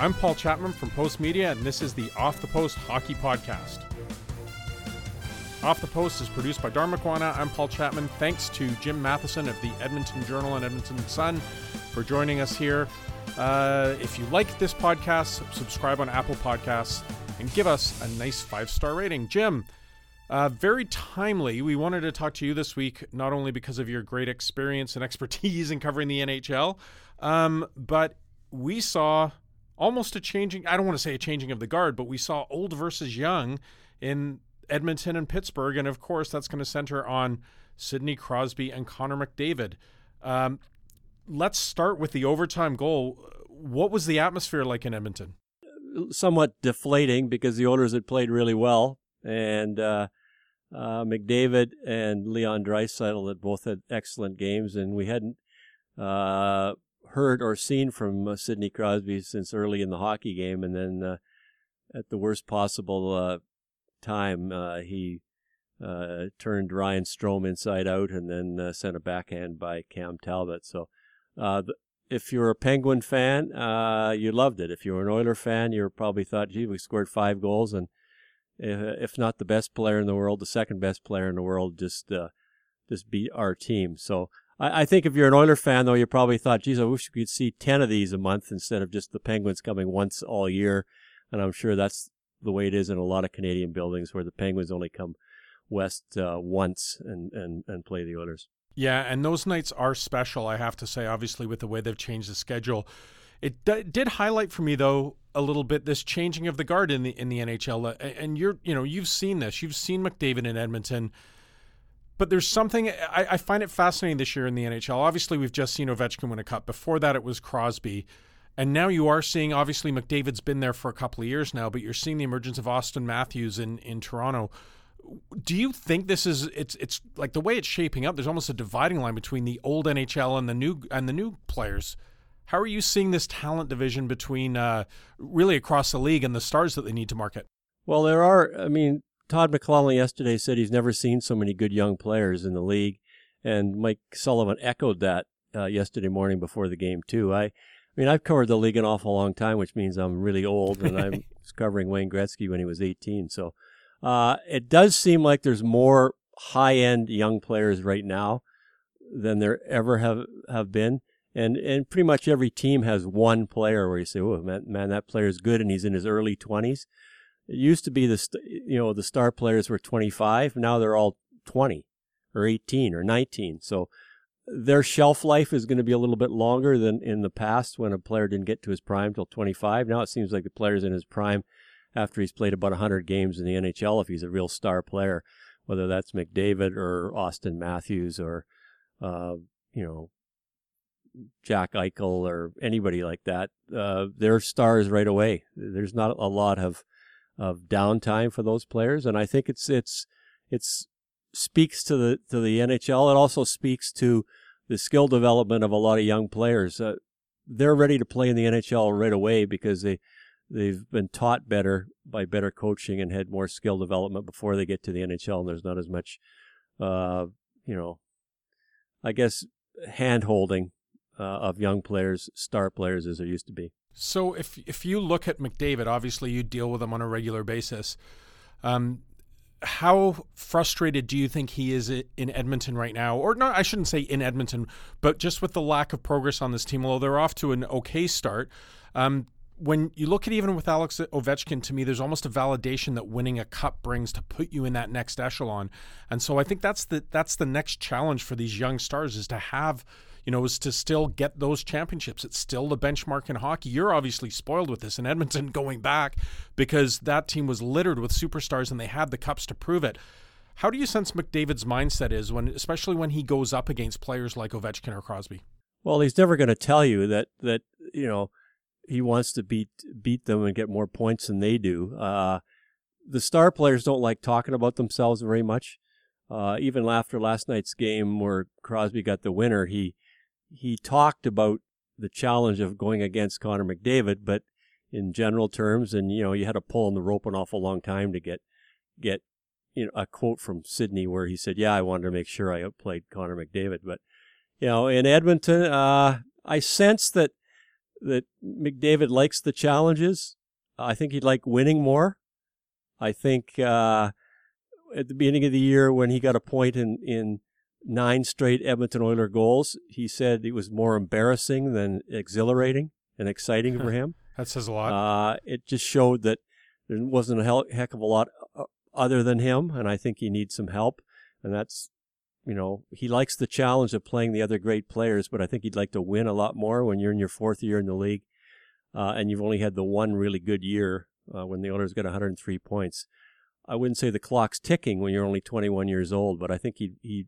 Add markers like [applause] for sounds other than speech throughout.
I'm Paul Chapman from Post Media, and this is the Off the Post Hockey Podcast. Off the Post is produced by Kwana. I'm Paul Chapman. Thanks to Jim Matheson of the Edmonton Journal and Edmonton Sun for joining us here. Uh, if you like this podcast, subscribe on Apple Podcasts and give us a nice five star rating. Jim, uh, very timely. We wanted to talk to you this week, not only because of your great experience and [laughs] expertise in covering the NHL, um, but we saw almost a changing, I don't want to say a changing of the guard, but we saw old versus young in Edmonton and Pittsburgh. And of course, that's going to center on Sidney Crosby and Connor McDavid. Um, let's start with the overtime goal. What was the atmosphere like in Edmonton? Somewhat deflating because the Oilers had played really well. And uh, uh, McDavid and Leon Draisaitl had both had excellent games, and we hadn't uh, heard or seen from uh, Sidney Crosby since early in the hockey game, and then uh, at the worst possible uh, time, uh, he uh, turned Ryan Strome inside out and then uh, sent a backhand by Cam Talbot. So, if you're a Penguin fan, you loved it. If you were an Oiler fan, you probably thought, "Gee, we scored five goals," and if not the best player in the world, the second best player in the world, just just beat our team. So I, I, think if you're an Oiler fan, though, you probably thought, geez, I wish we could see 10 of these a month instead of just the Penguins coming once all year. And I'm sure that's the way it is in a lot of Canadian buildings where the Penguins only come west uh, once and, and, and play the Oilers. Yeah, and those nights are special, I have to say, obviously, with the way they've changed the schedule. It d- did highlight for me, though, a little bit this changing of the guard in the in the NHL. And you're, you know, you've seen this. You've seen McDavid in Edmonton but there's something I, I, find it fascinating this year in the NHL. Obviously, we've just seen Ovechkin win a cup. Before that, it was Crosby, and now you are seeing. Obviously, McDavid's been there for a couple of years now, but you're seeing the emergence of Auston Matthews in in Toronto. Do you think this is it's it's like the way it's shaping up? There's almost a dividing line between the old NHL and the new and the new players. How are you seeing this talent division between uh, really across the league and the stars that they need to market? Well, there are. I mean, Todd McLellan yesterday said he's never seen so many good young players in the league, and Mike Sullivan echoed that uh, yesterday morning before the game too. I, I mean, I've covered the league an awful long time, which means I'm really old, and I [laughs] was covering Wayne Gretzky when he was 18. So uh, it does seem like there's more high-end young players right now than there ever have have been. And and pretty much every team has one player where you say, "Oh man, man, that player is good," and he's in his early 20s. It used to be the you know the star players were 25. Now they're all 20 or 18 or 19. So their shelf life is going to be a little bit longer than in the past when a player didn't get to his prime till 25. Now it seems like the player's in his prime after he's played about 100 games in the NHL if he's a real star player, whether that's McDavid or Auston Matthews or uh, you know Jack Eichel or anybody like that. Uh, they're stars right away. There's not a lot of of downtime for those players, and I think it's it's it's speaks to the to the NHL. It also speaks to the skill development of a lot of young players. Uh, they're ready to play in the NHL right away because they they've been taught better by better coaching and had more skill development before they get to the NHL. And there's not as much, uh, you know, I guess hand holding uh, of young players, star players, as there used to be. So if if you look at McDavid, obviously you deal with him on a regular basis. Um, how frustrated do you think he is in Edmonton right now? Or not, I shouldn't say in Edmonton, but just with the lack of progress on this team, although they're off to an okay start. Um, when you look at even with Alex Ovechkin, to me, there's almost a validation that winning a cup brings to put you in that next echelon. And so I think that's the that's the next challenge for these young stars is to have you know, is to still get those championships. It's still the benchmark in hockey. You're obviously spoiled with this in Edmonton [laughs] going back because that team was littered with superstars and they had the cups to prove it. How do you sense McDavid's mindset is when, especially when he goes up against players like Ovechkin or Crosby? Well, he's never going to tell you that that you know he wants to beat beat them and get more points than they do. Uh, the star players don't like talking about themselves very much. Uh, even after last night's game where Crosby got the winner, he he talked about the challenge of going against Connor McDavid, but in general terms, and you know, you had to pull on the rope an awful long time to get get you know a quote from Sidney where he said, "Yeah, I wanted to make sure I outplayed Connor McDavid." But you know, in Edmonton, uh, I sense that that McDavid likes the challenges. I think he'd like winning more. I think uh, at the beginning of the year when he got a point in in nine straight Edmonton Oiler goals, he said it was more embarrassing than exhilarating and exciting for [laughs] him. That says a lot. Uh, it just showed that there wasn't a heck of a lot uh, other than him, and I think he needs some help. And that's, you know, he likes the challenge of playing the other great players, but I think he'd like to win a lot more when you're in your fourth year in the league, uh, and you've only had the one really good year uh, when the Oilers got 103 points. I wouldn't say the clock's ticking when you're only 21 years old, but I think he he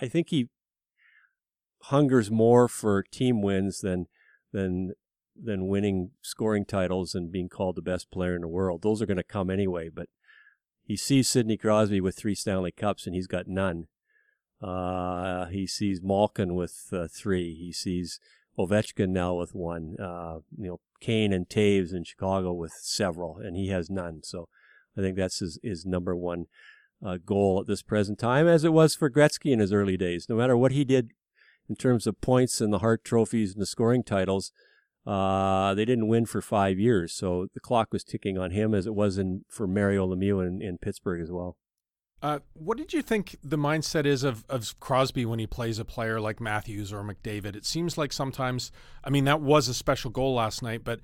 I think he hungers more for team wins than than than winning scoring titles and being called the best player in the world. Those are going to come anyway, but he sees Sidney Crosby with three Stanley Cups and he's got none. Uh, he sees Malkin with uh, three. He sees Ovechkin now with one. Uh, you know, Kane and Toews in Chicago with several, and he has none. So I think that's his, his number one uh, goal at this present time, as it was for Gretzky in his early days. No matter what he did in terms of points and the Hart trophies and the scoring titles, uh, they didn't win for five years, so the clock was ticking on him as it was in for Mario Lemieux in, in Pittsburgh as well. Uh, what did you think the mindset is of, of Crosby when he plays a player like Matthews or McDavid? It seems like sometimes, I mean, that was a special goal last night, but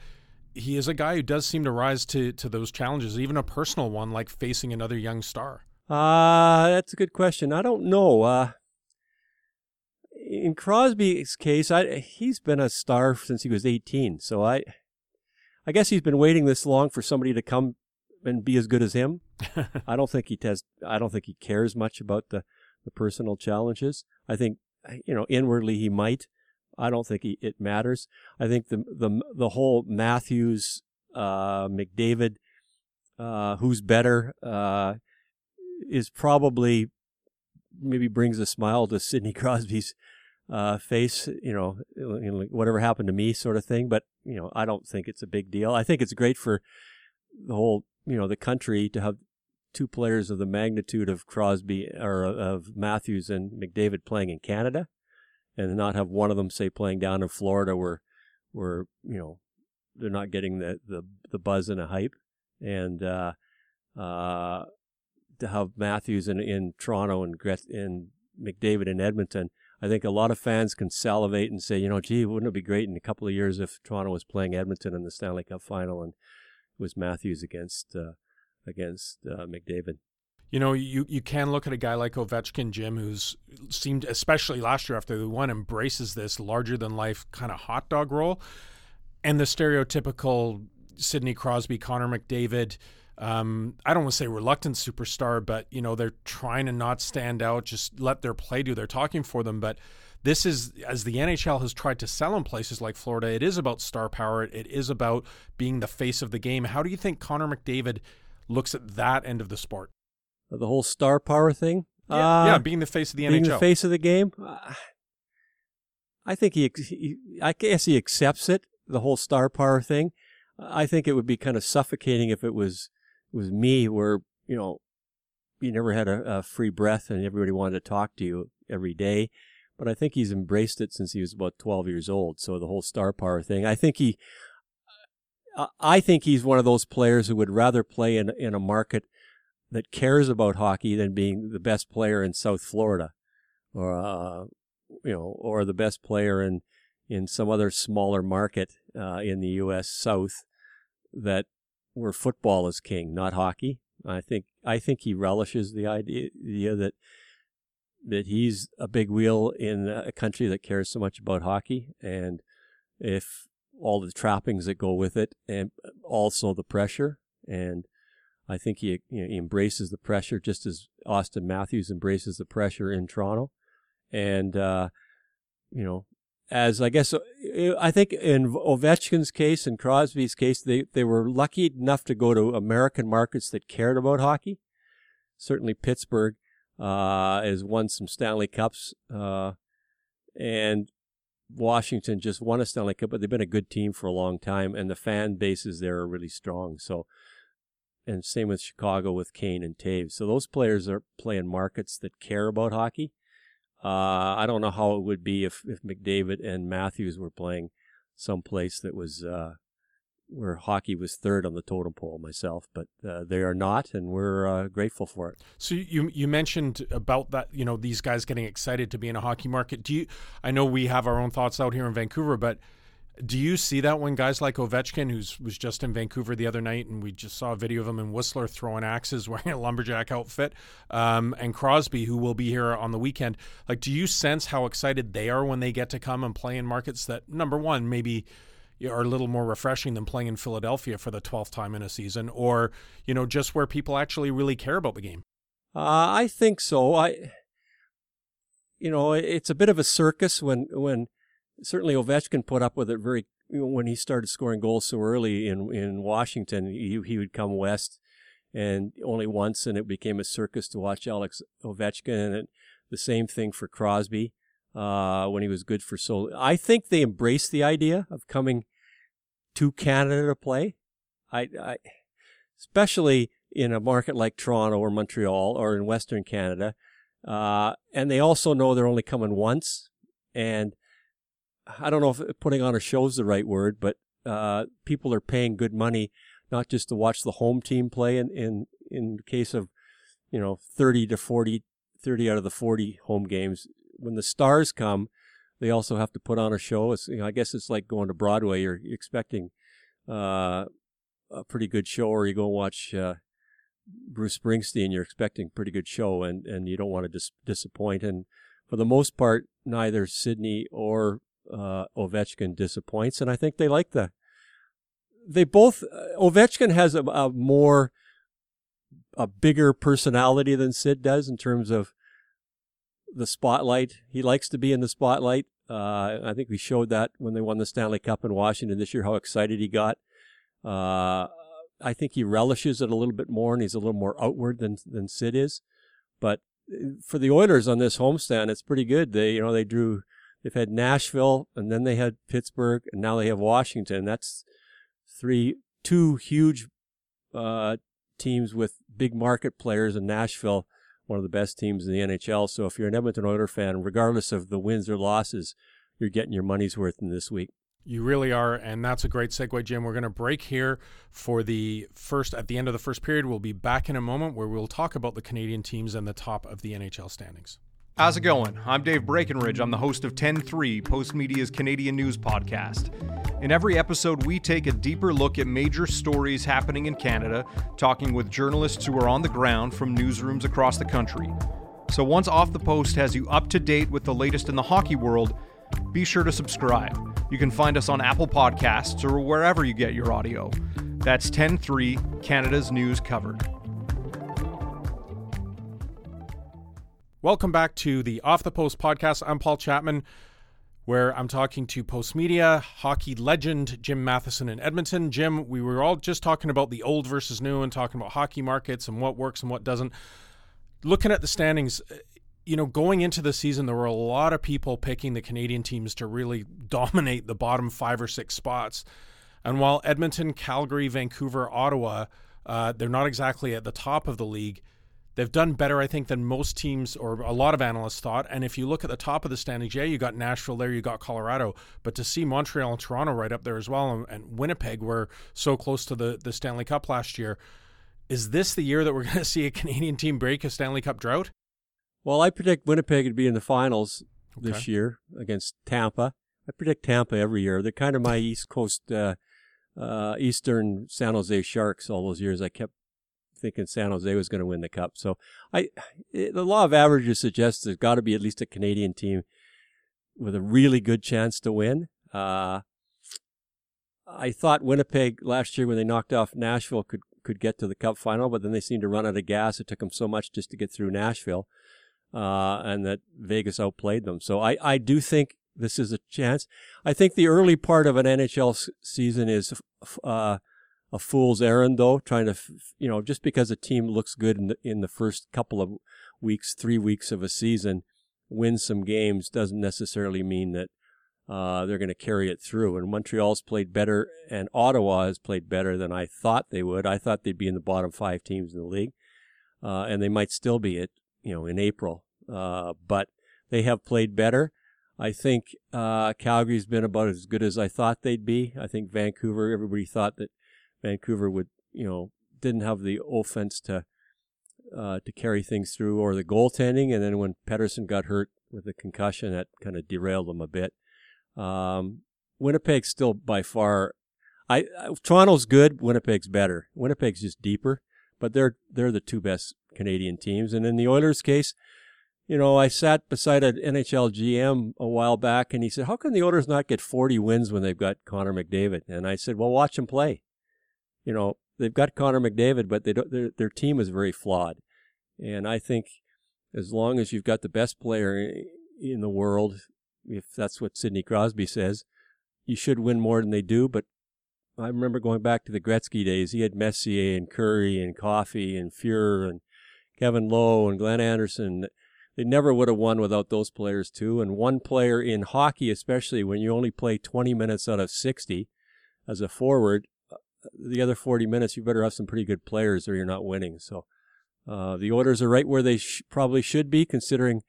he is a guy who does seem to rise to, to those challenges, even a personal one like facing another young star. Uh, that's a good question. I don't know. Uh, in Crosby's case, I, he's been a star since he was 18. So I, I guess he's been waiting this long for somebody to come and be as good as him. [laughs] I don't think he has. I don't think he cares much about the, the personal challenges. I think you know inwardly he might. I don't think he, it matters. I think the the the whole Matthews uh, McDavid, uh, who's better, uh, is probably maybe brings a smile to Sidney [laughs] Crosby's uh, face, you know, whatever happened to me sort of thing. But, you know, I don't think it's a big deal. I think it's great for the whole, you know, the country to have two players of the magnitude of Crosby or of Matthews and McDavid playing in Canada and not have one of them, say, playing down in Florida where, where, you know, they're not getting the, the, the buzz and the hype. And, uh, uh, to have Matthews in, in Toronto and Gret- and McDavid in Edmonton, I think a lot of fans can salivate and say, you know, gee, wouldn't it be great in a couple of years if Toronto was playing Edmonton in the Stanley Cup final and it was Matthews against uh, against uh, McDavid. You know, you, you can look at a guy like Ovechkin, Jim, who's seemed, especially last year after the one, embraces this larger than life kind of hot dog role. And the stereotypical Sidney Crosby, Connor McDavid, um, I don't want to say reluctant superstar, but you know they're trying to not stand out, just let their play do their talking for them. But this is as the NHL has tried to sell in places like Florida. It is about star power. It is about being the face of the game. How do you think Connor McDavid looks at that end of the sport? The whole star power thing. Yeah, uh, yeah being the face of the being NHL. Being the face of the game. Uh, I think he, he, I guess he accepts it. The whole star power thing. I think it would be kind of suffocating if it was with me where, you know, you never had a, a, free breath and everybody wanted to talk to you every day. But I think he's embraced it since he was about 12 years old. So the whole star power thing, I think he, I think he's one of those players who would rather play in, in a market that cares about hockey than being the best player in South Florida or, uh, you know, or the best player in, in some other smaller market, uh, in the U.S. South that where football is king, not hockey. I think I think he relishes the idea, idea that that he's a big wheel in a country that cares so much about hockey, and if all the trappings that go with it, and also the pressure, and I think he, you know, he embraces the pressure just as Auston Matthews embraces the pressure in Toronto. And, uh, you know, as I guess, uh, I think in Ovechkin's case and Crosby's case, they, they were lucky enough to go to American markets that cared about hockey. Certainly Pittsburgh, uh, has won some Stanley Cups, uh, and Washington just won a Stanley Cup, but they've been a good team for a long time, and the fan bases there are really strong. So, and same with Chicago with Kane and Toews. So those players are playing markets that care about hockey. Uh, I don't know how it would be if, if McDavid and Matthews were playing someplace that was uh, where hockey was third on the totem pole myself, but uh, they are not, and we're uh, grateful for it. So you you mentioned about that, you know, these guys getting excited to be in a hockey market. Do you? I know we have our own thoughts out here in Vancouver, but do you see that when guys like Ovechkin, who's was just in Vancouver the other night, and we just saw a video of him in Whistler throwing axes, [laughs] wearing a lumberjack outfit, um, and Crosby, who will be here on the weekend, like, do you sense how excited they are when they get to come and play in markets that number one maybe are a little more refreshing than playing in Philadelphia for the twelfth time in a season, or you know, just where people actually really care about the game? Uh, I think so. I, you know, it's a bit of a circus when when certainly Ovechkin put up with it very when he started scoring goals so early in in Washington. He he would come west, and only once, and it became a circus to watch Alex Ovechkin. And the same thing for Crosby uh, when he was good for so. I think they embraced the idea of coming to Canada to play. I, I especially in a market like Toronto or Montreal or in Western Canada. Uh, and they also know they're only coming once. And I don't know if putting on a show is the right word, but uh, people are paying good money not just to watch the home team play in, in, in case of, you know, 30 to 40, 30 out of the 40 home games. When the stars come, they also have to put on a show. It's, you know, I guess it's like going to Broadway. You're expecting uh, a pretty good show, or you go and watch uh, Bruce Springsteen. You're expecting a pretty good show, and, and you don't want to dis- disappoint. And for the most part, neither Sidney or uh, Ovechkin disappoints, and I think they like the. They both uh, Ovechkin has a, a, more, a bigger personality than Sid does in terms of the spotlight. He likes to be in the spotlight. Uh, I think we showed that when they won the Stanley Cup in Washington this year, how excited he got. Uh, I think he relishes it a little bit more, and he's a little more outward than than Sid is. But uh, for the Oilers on this homestand, it's pretty good. They, you know, they drew They've had Nashville, and then they had Pittsburgh, and now they have Washington. That's three, two huge uh, teams with big market players in Nashville, one of the best teams in the NHL. So if you're an Edmonton Oilers fan, regardless of the wins or losses, you're getting your money's worth in this week. You really are, and that's a great segue, Jim. We're going to break here for the first, at the end of the first period. We'll be back in a moment where we'll talk about the Canadian teams and the top of the NHL standings. How's it going? I'm Dave Breckenridge. I'm the host of 10-3, Postmedia's Canadian news podcast. In every episode, we take a deeper look at major stories happening in Canada, talking with journalists who are on the ground from newsrooms across the country. So once Off the Post has you up to date with the latest in the hockey world, be sure to subscribe. You can find us on Apple Podcasts or wherever you get your audio. That's 10-3, Canada's news covered. Welcome back to the Off the Post podcast. I'm Paul Chapman, where I'm talking to Postmedia hockey legend Jim Matheson in Edmonton. Jim, we were all just talking about the old versus new and talking about hockey markets and what works and what doesn't. Looking at the standings, you know, going into the season, there were a lot of people picking the Canadian teams to really [laughs] dominate the bottom five or six spots. And while Edmonton, Calgary, Vancouver, Ottawa, uh, they're not exactly at the top of the league They've done better, I think, than most teams or a lot of analysts thought. And if you look at the top of the standings, yeah, you got Nashville there, you got Colorado, but to see Montreal and Toronto right up there as well, and, and Winnipeg were so close to the the Stanley Cup last year. Is this the year that we're [laughs] going to see a Canadian team break a Stanley Cup drought? Well, I predict Winnipeg would be in the finals okay. this year against Tampa. I predict Tampa every year. They're kind of my East Coast, uh, uh, Eastern San Jose Sharks. All those years, I kept thinking San Jose was going to win the cup. So I, it, the law of averages suggests there's got to be at least a Canadian team with a really good chance to win. Uh, I thought Winnipeg last year when they knocked off Nashville could could get to the Cup final, but then they seemed to run out of gas. It took them so much just to get through Nashville, uh, and that Vegas outplayed them. So I, I do think this is a chance. I think the early part of an NHL season is uh, a fool's errand, though, trying to, you know, just because a team looks good in the, in the first couple of weeks, three weeks of a season, win some games doesn't necessarily mean that uh, they're going to carry it through. And Montreal's played better, and Ottawa has played better than I thought they would. I thought they'd be in the bottom five teams in the league, uh, and they might still be it, you know, in April. Uh, but they have played better. I think uh, Calgary's been about as good as I thought they'd be. I think Vancouver, everybody thought that Vancouver would, you know, didn't have the offense to uh, to carry things through or the goaltending. And then when Pettersson got hurt with a concussion, that kind of derailed them a bit. Um, Winnipeg's still by far. I, I Toronto's good. Winnipeg's better. Winnipeg's just deeper, but they're they're the two best Canadian teams. And in the Oilers' case, you know, I sat beside an NHL GM a while back, and he said, "How can the Oilers not get 40 wins when they've got Connor McDavid?" And I said, "Well, watch them play. You know, they've got Connor McDavid, but they don't. Their their team is very flawed, and I think as long as you've got the best player in the world, if that's what Sidney Crosby says, you should win more than they do. But I remember going back to the Gretzky days. He had Messier and Kurri and Coffey and Fuhr and Kevin Lowe and Glenn Anderson. They never would have won without those players too. And one player in hockey, especially when you only play 20 minutes out of 60 as a forward, the other 40 minutes you better have some pretty good players or you're not winning. So uh, the Oilers are right where they sh- probably should be, considering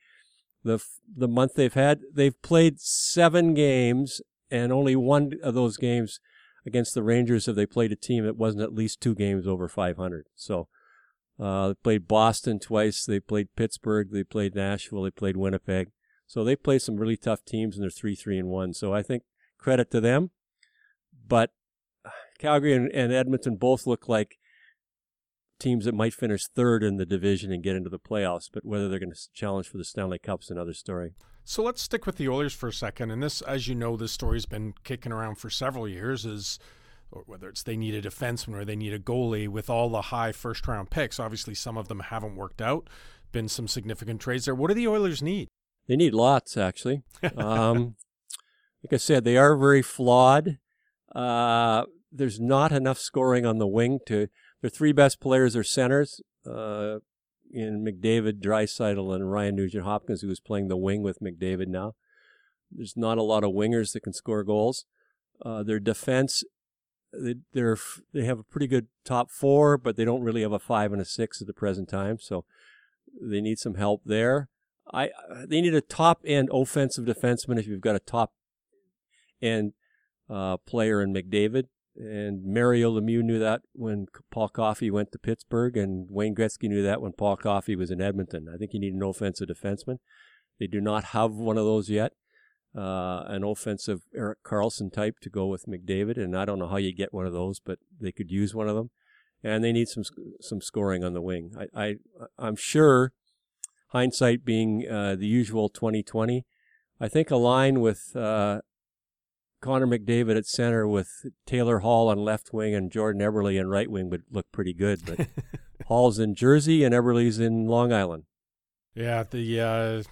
the the month they've had. They've played seven games, and only one of those games against the Rangers have they played a team that wasn't at least two games over 500. So uh, they played Boston twice. They played Pittsburgh. They played Nashville. They played Winnipeg. So they played some really tough teams, and they're three three and one. So I think credit to them. But Calgary and, and Edmonton both look like teams that might finish third in the division and get into the playoffs, but whether they're going to challenge for the Stanley Cup's another story. So let's stick with the Oilers for a second. And this, as you know, this story's been kicking around for several years. Is whether it's they need a defenseman or they need a goalie with all the high first round picks. Obviously, some of them haven't worked out. Been some significant trades there. What do the Oilers need? They need lots, actually. [laughs] um, like I said, they are very flawed. Uh, there's not enough scoring on the wing to their three best players are centers uh, in McDavid, Draisaitl, and Ryan Nugent Hopkins, who is playing the wing with McDavid now. There's not a lot of wingers that can score goals. Uh, their defense, they, they're they have a pretty good top four, but they don't really have a five and a six at the present time. So they need some help there. I they need a top end offensive defenseman if you've got a top end uh, player in McDavid. And Mario Lemieux knew that when Paul Coffey went to Pittsburgh, and Wayne Gretzky knew that when Paul Coffey was in Edmonton. I think you need an offensive defenseman. They do not have one of those yet. Uh, an offensive Erik Karlsson type to go with McDavid, and I don't know how you get one of those, but they could use one of them. And they need some some scoring on the wing. I, I I'm sure, hindsight being uh, the usual 2020, I think a line with uh, Connor McDavid at center with Taylor Hall on left wing and Jordan Eberle in right wing would look pretty good. But [laughs] Hall's in Jersey and Eberle's in Long Island. Yeah, the uh,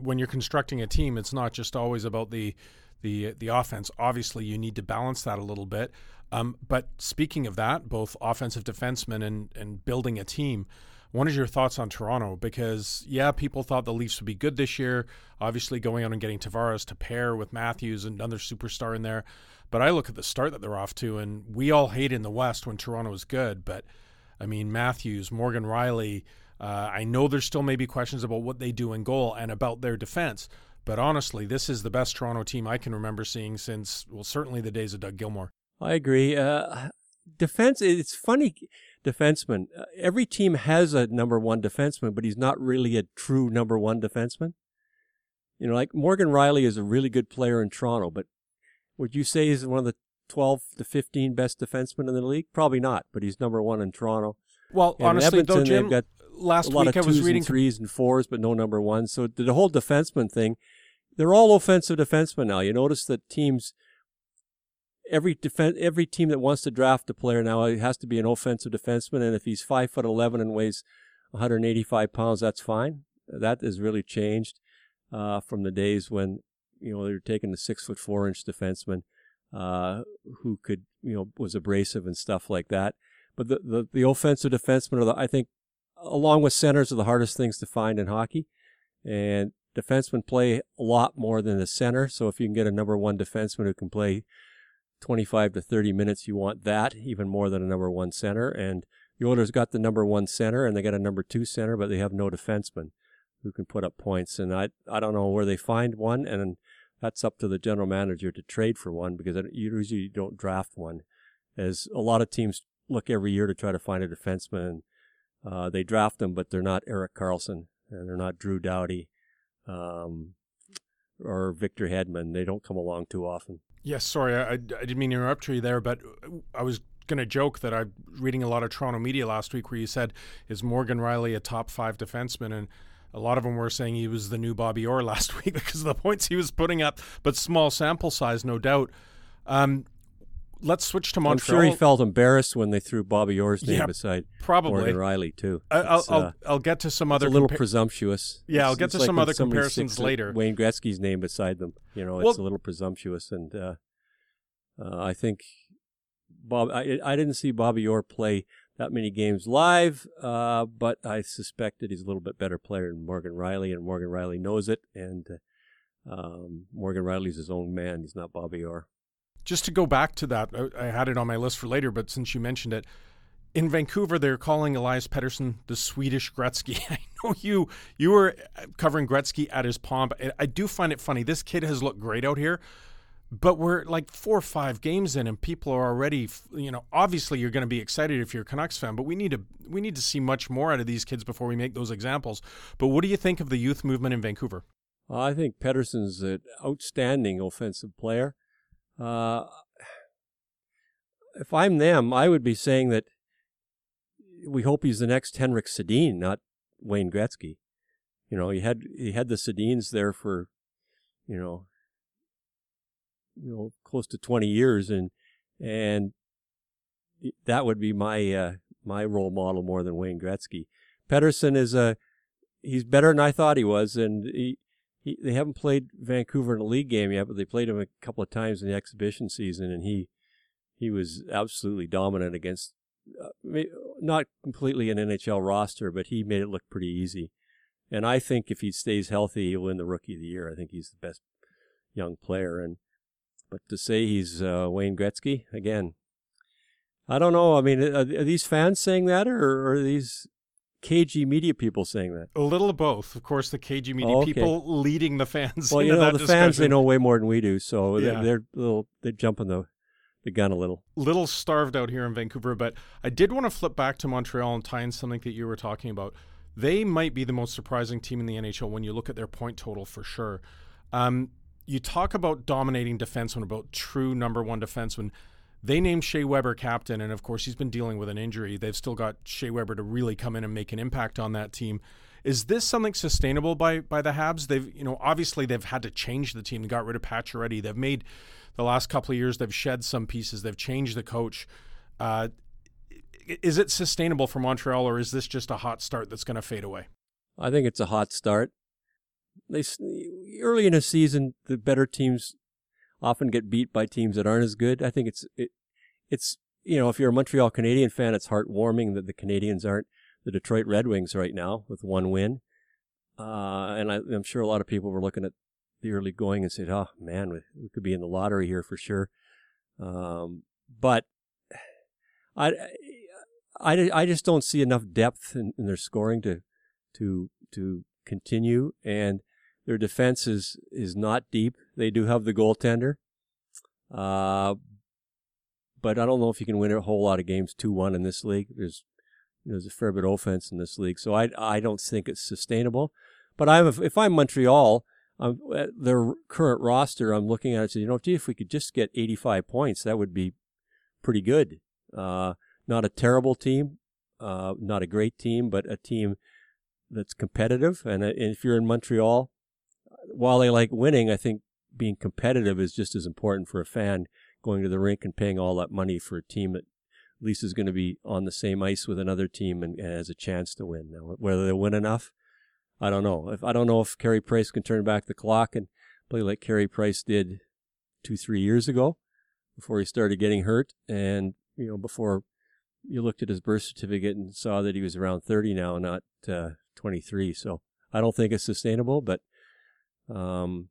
when you're constructing a team, it's not just always about the the the offense. Obviously, you need to balance that a little bit. Um, but speaking of that, both offensive defensemen and and building a team. What is your thoughts on Toronto? Because yeah, people thought the Leafs would be good this year. Obviously, going out and getting Tavares to pair with Matthews, and another superstar in there. But I look at the start that they're off to, and we all hate in the West when Toronto is good. But I mean, Matthews, Morgan Rielly. Uh, I know there's still maybe questions about what they do in goal and about their defense. But honestly, this is the best Toronto team I can remember seeing since, well, certainly the days of Doug Gilmour. I agree. Uh, defense, it's funny defenseman. Uh, every team has a number one defenseman, but he's not really a true number one defenseman. You know, like Morgan Rielly is a really good player in Toronto, but would you say he's one of the 12 to 15 best defensemen in the league? Probably not, but he's number one in Toronto. Well, and honestly, Edmonton, though, Jim, they've got last a lot week of I was reading and threes and fours, but no number one. So the whole defenseman thing, they're all offensive defensemen now. You notice that teams every defen- every team that wants to draft a player now it has to be an offensive defenseman, and if he's five foot eleven and weighs 185 pounds, that's fine. That has really changed uh, from the days when you know they were taking the six foot four inch defenseman uh, who could you know was abrasive and stuff like that. But the the, the offensive defensemen are the, I think along with centers are the hardest things to find in hockey, and defensemen play a lot more than the center. So if you can get a number one defenseman who can play 25 to 30 minutes, you want that even more than a number one center. And the Oilers got the number one center and they got a number two center, but they have no defenseman who can put up points. And I I don't know where they find one, and that's up to the general manager to trade for one because you usually don't draft one. As a lot of teams look every year to try to find a defenseman, uh, they draft them, but they're not Erik Karlsson and they're not Drew Doughty um, or Victor Hedman. They don't come along too often. Yes, sorry, I, I didn't mean to interrupt you there, but I was going to joke that I'm reading a lot of Toronto media last week where you said, is Morgan Rielly a top five defenseman? And a lot of them were saying he was the new Bobby Orr [laughs] last week because of the points he was putting up, but small sample size, no doubt. Um, let's switch to Montreal. I'm sure he felt embarrassed when they threw Bobby Orr's name Yeah, beside probably. Morgan Rielly too. I, I'll, I'll, uh, I'll get to some it's other a little compa- presumptuous. Yeah, I'll It's- get to like some when other comparisons later. Wayne Gretzky's name beside them. You know, it's Well- a little presumptuous, and uh, uh, I think Bob. I, I didn't see Bobby Orr play that many games live, uh, but I suspect that he's a little bit better player than Morgan Rielly, and Morgan Rielly knows it. And uh, um, Morgan Rielly's his own man. He's not Bobby Orr. Just to go back to that, I, I had it on my list for later, but since you mentioned it, in Vancouver, they're calling Elias Pettersson the Swedish Gretzky. [laughs] I know you you were covering Gretzky at his pomp. I- do find it funny. This kid has looked great out here, but we're like four or five games in, and people are already you know, obviously you're going to be excited if you're a Canucks fan, but we need to we need to see much more out of these kids before we make those examples. But what do you think of the youth movement in Vancouver? I think Pettersson's an outstanding offensive player. Uh, if I'm them, I would be saying that we hope he's the next Henrik Sedin, not Wayne Gretzky. You know, he had he had the Sedins there for, you know, you know, close to 20 years, and and that would be my uh, my role model more than Wayne Gretzky. Pettersson is a he's better than I thought he was, and he, he they haven't played Vancouver in a league game yet, but they played him a couple of times in the exhibition season, and he he was absolutely dominant against uh, not completely an NHL roster, but he made it look pretty easy. And I think if he stays healthy, he'll win the Rookie of the Year. I think he's the best young player. And but to say he's uh, Wayne Gretzky again, I don't know. I mean, are, are these fans saying that, or are these KG media people saying that? A little of both. Of course, the KG media Oh, okay. people leading the fans. Well, [laughs] you know, that the fans they know way more than we do, so Yeah. they're, they're a little they jump on the the gun a little. little starved out here in Vancouver, but I did want to flip back to Montreal and tie in something that you were talking about. They might be the most surprising team in the NHL when you look at their point total for sure. Um, you talk about dominating defensemen, about true number one defensemen. They named Shea Weber captain, and of course he's been dealing with an injury. They've still got Shea Weber to really come in and make an impact on that team. Is this something sustainable by by the Habs? They've you know obviously they've had to change the team. They got rid of Pacioretty. They've made the last couple of years they've shed some pieces. They've changed the coach. Uh, is it sustainable for Montreal, or is this just a hot start that's going to fade away? I think it's a hot start. They early in a season, the better teams often get beat by teams that aren't as good. I think it's it, it's you know if you're a Montreal Canadian fan, it's heartwarming that the Canadiens aren't the Detroit Red Wings right now with one win. Uh, and I, I'm sure a lot of people were looking at the early going and said, "Oh man, we, we could be in the lottery here for sure." Um, but I, I, I just don't see enough depth in, in their scoring to to to continue and their defense is is not deep. They do have the goaltender. Uh but I don't know if you can win a whole lot of games 2-1 in this league. There's there's a fair bit of offense in this league. So I I don't think it's sustainable. But I'm if I'm Montreal, at their current roster, I'm looking at it say, you know, gee, if we could just get 85 points, that would be pretty good. Uh not a terrible team, uh not a great team, but a team that's competitive. And, uh, and if you're in Montreal, while they like winning, I think being competitive is just as important for a fan going to the rink and paying all that money for a team that at least is going to be on the same ice with another team and, and has a chance to win. Now, whether they win enough, I don't know. If I don't know if Carey Price can turn back the clock and play like Carey Price did two, three years ago before he started getting hurt, and you know before you looked at his birth certificate and saw that he was around 30 now, not uh, 23. So I don't think it's sustainable. But um,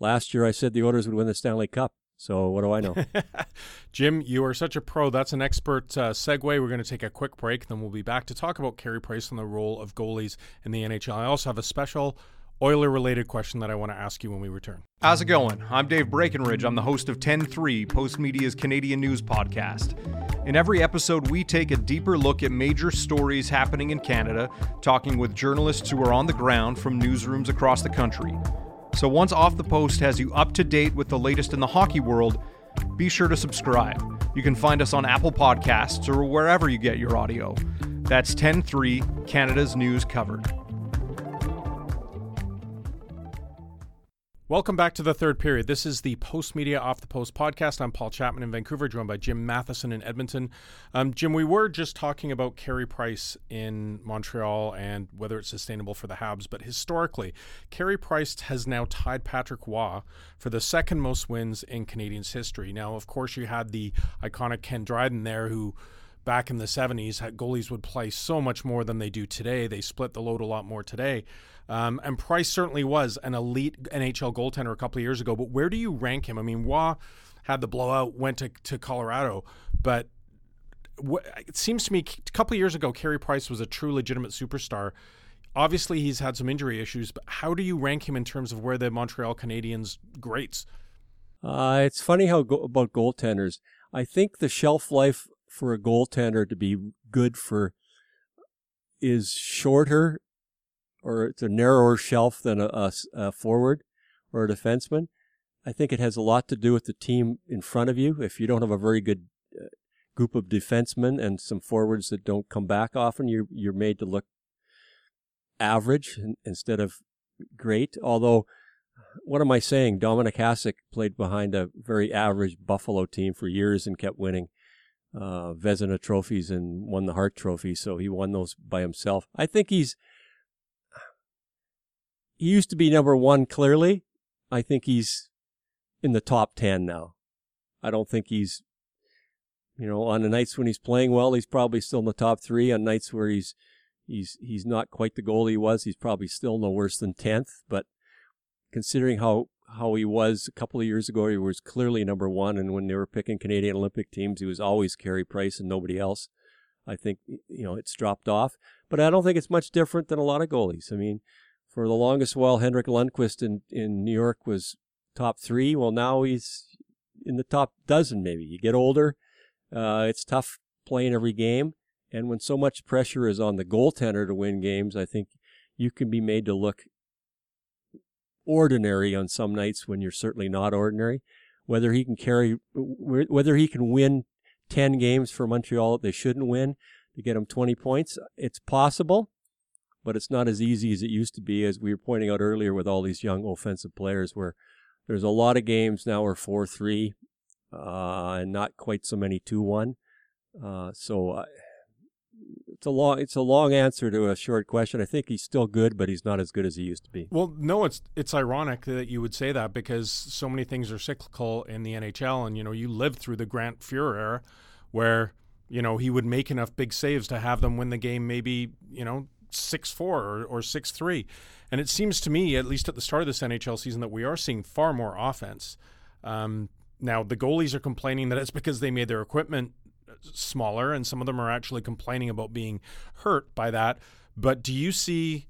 last year I said the Oilers would win the Stanley Cup. So what do I know? [laughs] Jim, you are such a pro. That's an expert uh, segue. We're going to take a quick break, then we'll be back to talk about Carey Price and the role of goalies in the NHL. I also have a special Oiler related question that I want to ask you when we return. How's it going? I'm Dave Breckenridge. I'm the host of 10-3, Postmedia's Canadian news podcast. In every episode, we take a deeper look at major stories happening in Canada, talking with journalists who are on the ground from newsrooms across the country. So once Off the Post has you up to date with the latest in the hockey world, be sure to subscribe. You can find us on Apple Podcasts or wherever you get your audio. That's 10-3, Canada's news covered. Welcome back to the third period. This is the Post Media Off the Post podcast. I'm Paul Chapman in Vancouver, joined by Jim Matheson in Edmonton. Um, Jim, we were just talking about Carey Price in Montreal and whether it's sustainable for the Habs, but historically, Carey Price has now tied Patrick Roy for the second most wins in Canadiens history. Now, of course, you had the iconic Ken Dryden there who back in the 70s, goalies would play so much more than they do today. They split the load a lot more today. Um, and Price certainly was an elite NHL goaltender a couple of years ago. But where do you rank him? I mean, Roy had the blowout, went to, to Colorado, but it seems to me a couple of years ago, Carey Price was a true legitimate superstar. Obviously, he's had some injury issues, but how do you rank him in terms of where the Montreal Canadiens greats? Uh, it's funny how go- about goaltenders. I think the shelf life for a goaltender to be good for is shorter or it's a narrower shelf than a, a, a forward or a defenseman. I think it has a lot to do with the team in front of you. If you don't have a very good uh, group of defensemen and some forwards that don't come back often, you're you're made to look average instead of great. Although, what am I saying? Dominik Hasek played behind a very average Buffalo team for years and kept winning uh, Vezina trophies and won the Hart Trophy, so he won those by himself. I think he's he used to be number one clearly. I think he's in the top 10 now. I don't think he's, you know, on the nights when he's playing well, he's probably still in the top three. On nights where he's, he's, he's not quite the goal he was, he's probably still no worse than 10th. But considering how, how he was a couple of years ago, he was clearly number one. And when they were picking Canadian Olympic teams, he was always Carey Price and nobody else. I think, you know, it's dropped off. But I don't think it's much different than a lot of goalies. I mean, for the longest while, Henrik Lundqvist in, in New York was top three. Well, now he's in the top dozen, maybe. You get older, uh, it's tough playing every game. And when so much pressure is on the goaltender to win games, I think you can be made to look ordinary on some nights when you're certainly not ordinary. Whether he can carry, whether he can win 10 games for Montreal that they shouldn't win to get him 20 points, it's possible but it's not as easy as it used to be, as we were pointing out earlier with all these young offensive players, where there's a lot of games now are 4 3 uh, and not quite so many 2 1. Uh, so uh, it's a long it's a long answer to a short question. I think he's still good, but he's not as good as he used to be. Well, no, it's it's ironic that you would say that because so many things are cyclical in the NHL, and you know you lived through the Grant Fuhr era, where you know he would make enough big saves to have them win the game, maybe you know six four or, six three, and it seems to me, at least at the start of this NHL season, that we are seeing far more offense. Um, now the goalies are complaining that it's because they made their equipment smaller, and some of them are actually complaining about being hurt by that. But do you see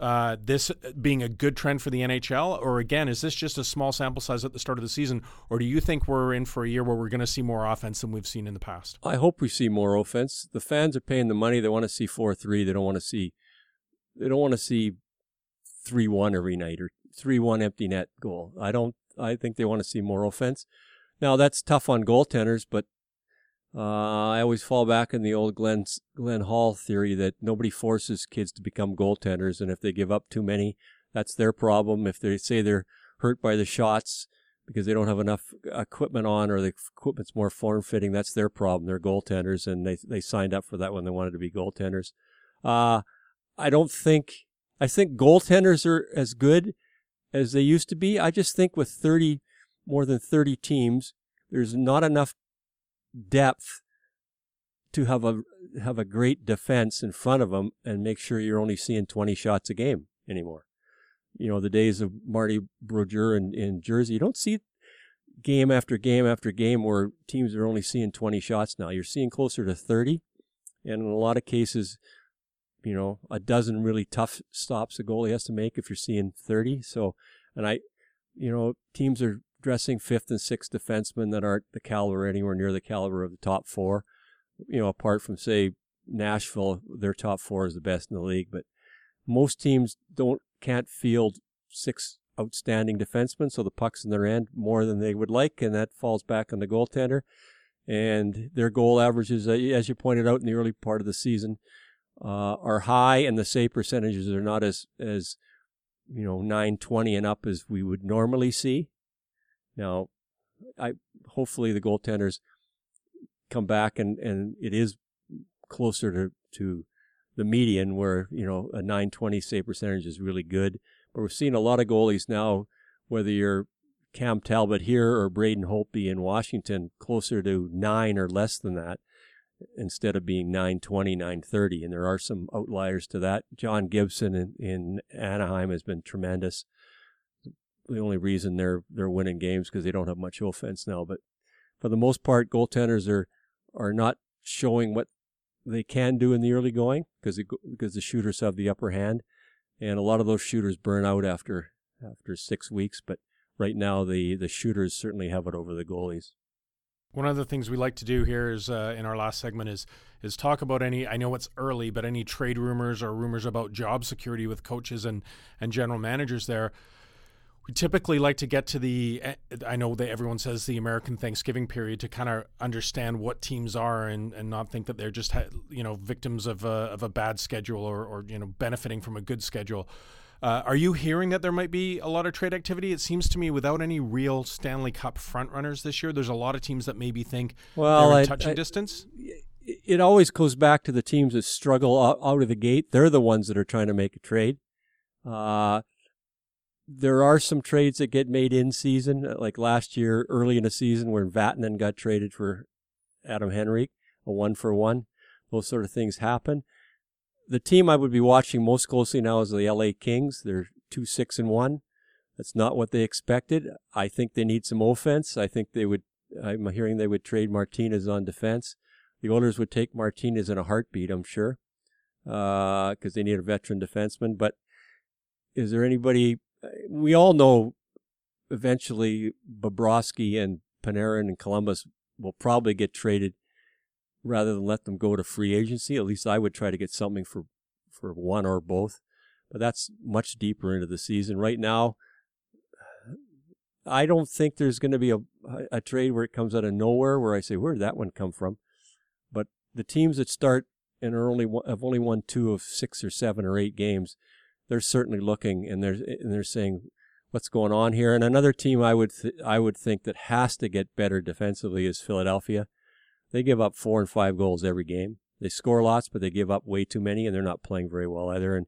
uh, this being a good trend for the NHL, or again, is this just a small sample size at the start of the season, or do you think we're in for a year where we're going to see more offense than we've seen in the past? I hope we see more offense. The fans are paying the money; they want to see four three. They don't want to see they don't want to see three one every night or three one empty net goal. I don't. I think they want to see more offense. Now that's tough on goaltenders, but uh, I always fall back in the old Glenn Glenn Hall theory that nobody forces kids to become goaltenders, and if they give up too many, that's their problem. If they say they're hurt by the shots because they don't have enough equipment on or the equipment's more form fitting. That's their problem. They're goaltenders and they, they signed up for that when they wanted to be goaltenders. Uh, I don't think, I think goaltenders are as good as they used to be. I just think with 30, more than 30 teams, there's not enough depth to have a have a great defense in front of them and make sure you're only seeing 20 shots a game anymore. You know, the days of Marty Brodeur in, in Jersey, you don't see game after game after game where teams are only seeing 20 shots now. You're seeing closer to 30. And in a lot of cases, you know, a dozen really tough stops a goalie has to make if you're seeing 30. So, and I, you know, teams are dressing fifth and sixth defensemen that aren't the caliber anywhere near the caliber of the top four. You know, apart from say Nashville, their top four is the best in the league, but most teams don't can't field six outstanding defensemen, so the puck's in their end more than they would like, and that falls back on the goaltender. And their goal averages, as you pointed out in the early part of the season, uh, are high, and the save percentages are not as as you know 920 and up as we would normally see. Now, I hopefully the goaltenders come back and, and it is closer to, to the median where, you know, a 920 save percentage is really good. But we're seeing a lot of goalies now, whether you're Cam Talbot here or Braden Holtby in Washington, closer to nine or less than that instead of being 920, 930. And there are some outliers to that. John Gibson in, in Anaheim has been tremendous the only reason they're they're winning games because they don't have much offense now. But for the most part, goaltenders are are not showing what they can do in the early going because because the shooters have the upper hand, and a lot of those shooters burn out after after six weeks. But right now, the the shooters certainly have it over the goalies. One of the things we like to do here is uh, in our last segment is is talk about any. I know it's early, but any trade rumors or rumors about job security with coaches and and general managers there we typically like to get to the i know that everyone says the american thanksgiving period to kind of understand what teams are and, and not think that they're just you know victims of a, of a bad schedule or, or you know benefiting from a good schedule uh, are you hearing that there might be a lot of trade activity? It seems to me without any real Stanley Cup frontrunners this year, there's a lot of teams that maybe think well, they're in touching I, distance. It always goes back to the teams that struggle out, out, of the gate. They're the ones that are trying to make a trade. Uh, there are some trades that get made in season, like last year, early in the season, where Vatanen got traded for Adam Henrique, a one for one. Those sort of things happen. The team I would be watching most closely now is the LA Kings. They're two six and one. That's not what they expected. I think they need some offense. I think they would. I'm hearing they would trade Martinez on defense. The Oilers would take Martinez in a heartbeat. I'm sure, because uh, they need a veteran defenseman. But is there anybody we all know eventually Bobrovsky and Panarin and Columbus will probably get traded rather than let them go to free agency. At least I would try to get something for, for one or both. But that's much deeper into the season. Right now, I don't think there's going to be a, a trade where it comes out of nowhere where I say, where did that one come from? But the teams that start and are only have only won two of six or seven or eight games, they're certainly looking and they're and they're saying what's going on here. And another team I would th- I would think that has to get better defensively is Philadelphia. They give up four and five goals every game. They score lots, but they give up way too many, and they're not playing very well either. And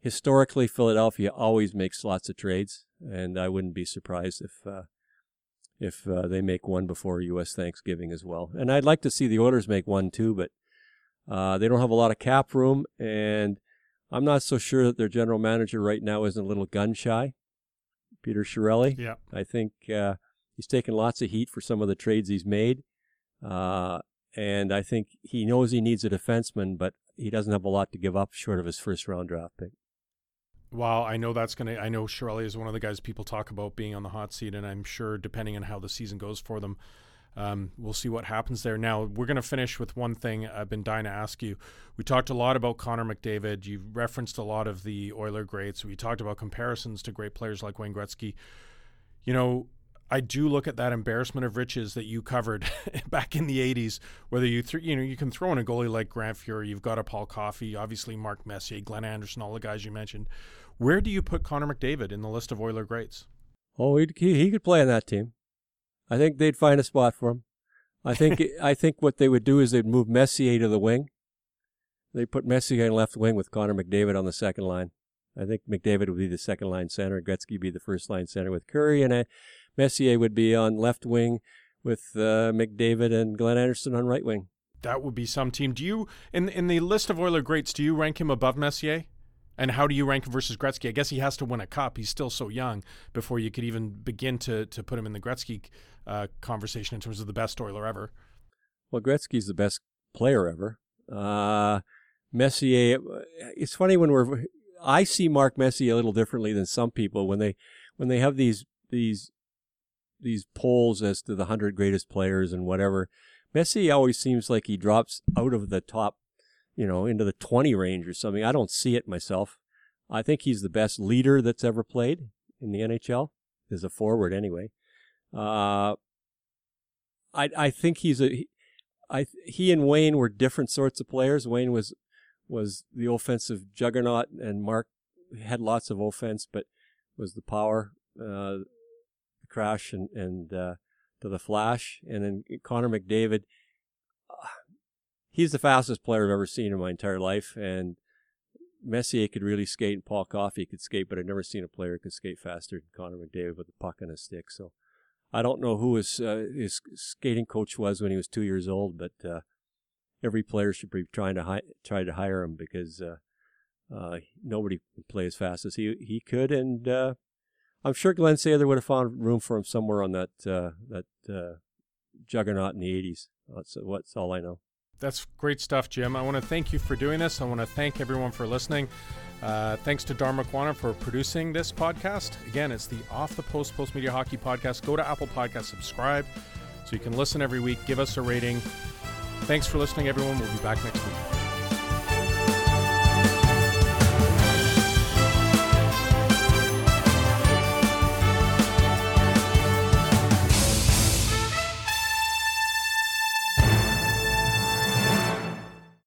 historically, Philadelphia always makes lots of trades, and I wouldn't be surprised if uh, if uh, they make one before U.S. Thanksgiving as well. And I'd like to see the Oilers make one too, but uh, they don't have a lot of cap room, and I'm not so sure that their general manager right now isn't a little gun shy. Peter Chiarelli. Yeah. I think uh, he's taken lots of heat for some of the trades he's made. Uh, and I think he knows he needs a defenseman, but he doesn't have a lot to give up short of his first round draft pick. Well, I know that's to, I know Chiarelli is one of the guys people talk about being on the hot seat, and I'm sure depending on how the season goes for them, um, we'll see what happens there. Now, we're to finish with one thing I've been dying to ask you. We talked a lot about Connor McDavid. You referenced a lot of the Oiler greats. We talked about comparisons to great players like Wayne Gretzky. You know, I do look at that embarrassment of riches that you covered [laughs] back in the 80s. Whether you th- you know you can throw in a goalie like Grant Fuhr, you've got a Paul Coffey, obviously Mark Messier, Glenn Anderson, all the guys you mentioned. Where do you put Connor McDavid in the list of Oiler greats? Oh, he he could play on that team. I think they'd find a spot for him. I think [laughs] I think what they would do is they'd move Messier to the wing. They put Messier in left wing with Connor McDavid on the second line. I think McDavid would be the second line center. Gretzky would be the first line center with Kurri, and uh, Messier would be on left wing with uh, McDavid and Glenn Anderson on right wing. That would be some team. Do you in in the list of Oiler greats? Do you rank him above Messier? And how do you rank him versus Gretzky? I guess he has to win a cup. He's still so young before you could even begin to to put him in the Gretzky uh, conversation in terms of the best Oiler ever. Well, Gretzky's the best player ever. Uh, Messier. It's funny when we're. I see Mark Messier a little differently than some people when they when they have these these these polls as to the hundred greatest players and whatever. Messi always seems like he drops out of the top, you know, into the 20 range or something. I don't see it myself. I think he's the best leader that's ever played in the NHL, as a forward anyway. Uh, I I think he's a I he and Wayne were different sorts of players. Wayne was was the offensive juggernaut, and Mark had lots of offense, but was the power, uh, crash, and and uh, to the flash. And then Connor McDavid, uh, he's the fastest player I've ever seen in my entire life, and Messier could really skate, and Paul Coffey could skate, but I've never seen a player who could skate faster than Connor McDavid with a puck and a stick. So I don't know who his uh, his skating coach was when he was two years old, but uh, every player should be trying to hi- try to hire him because uh, uh nobody can play as fast as he he could, and uh, I'm sure Glen Sather would have found room for him somewhere on that uh, that juggernaut in the '80s. That's what's all I know. That's great stuff, Jim. I want to thank you for doing this. I want to thank everyone for listening. Uh, thanks to Dharma Kwana for producing this podcast. Again, it's the Off the Post Post Media Hockey Podcast. Go to Apple Podcast, subscribe so you can listen every week. Give us a rating. Thanks for listening, everyone. We'll be back next week.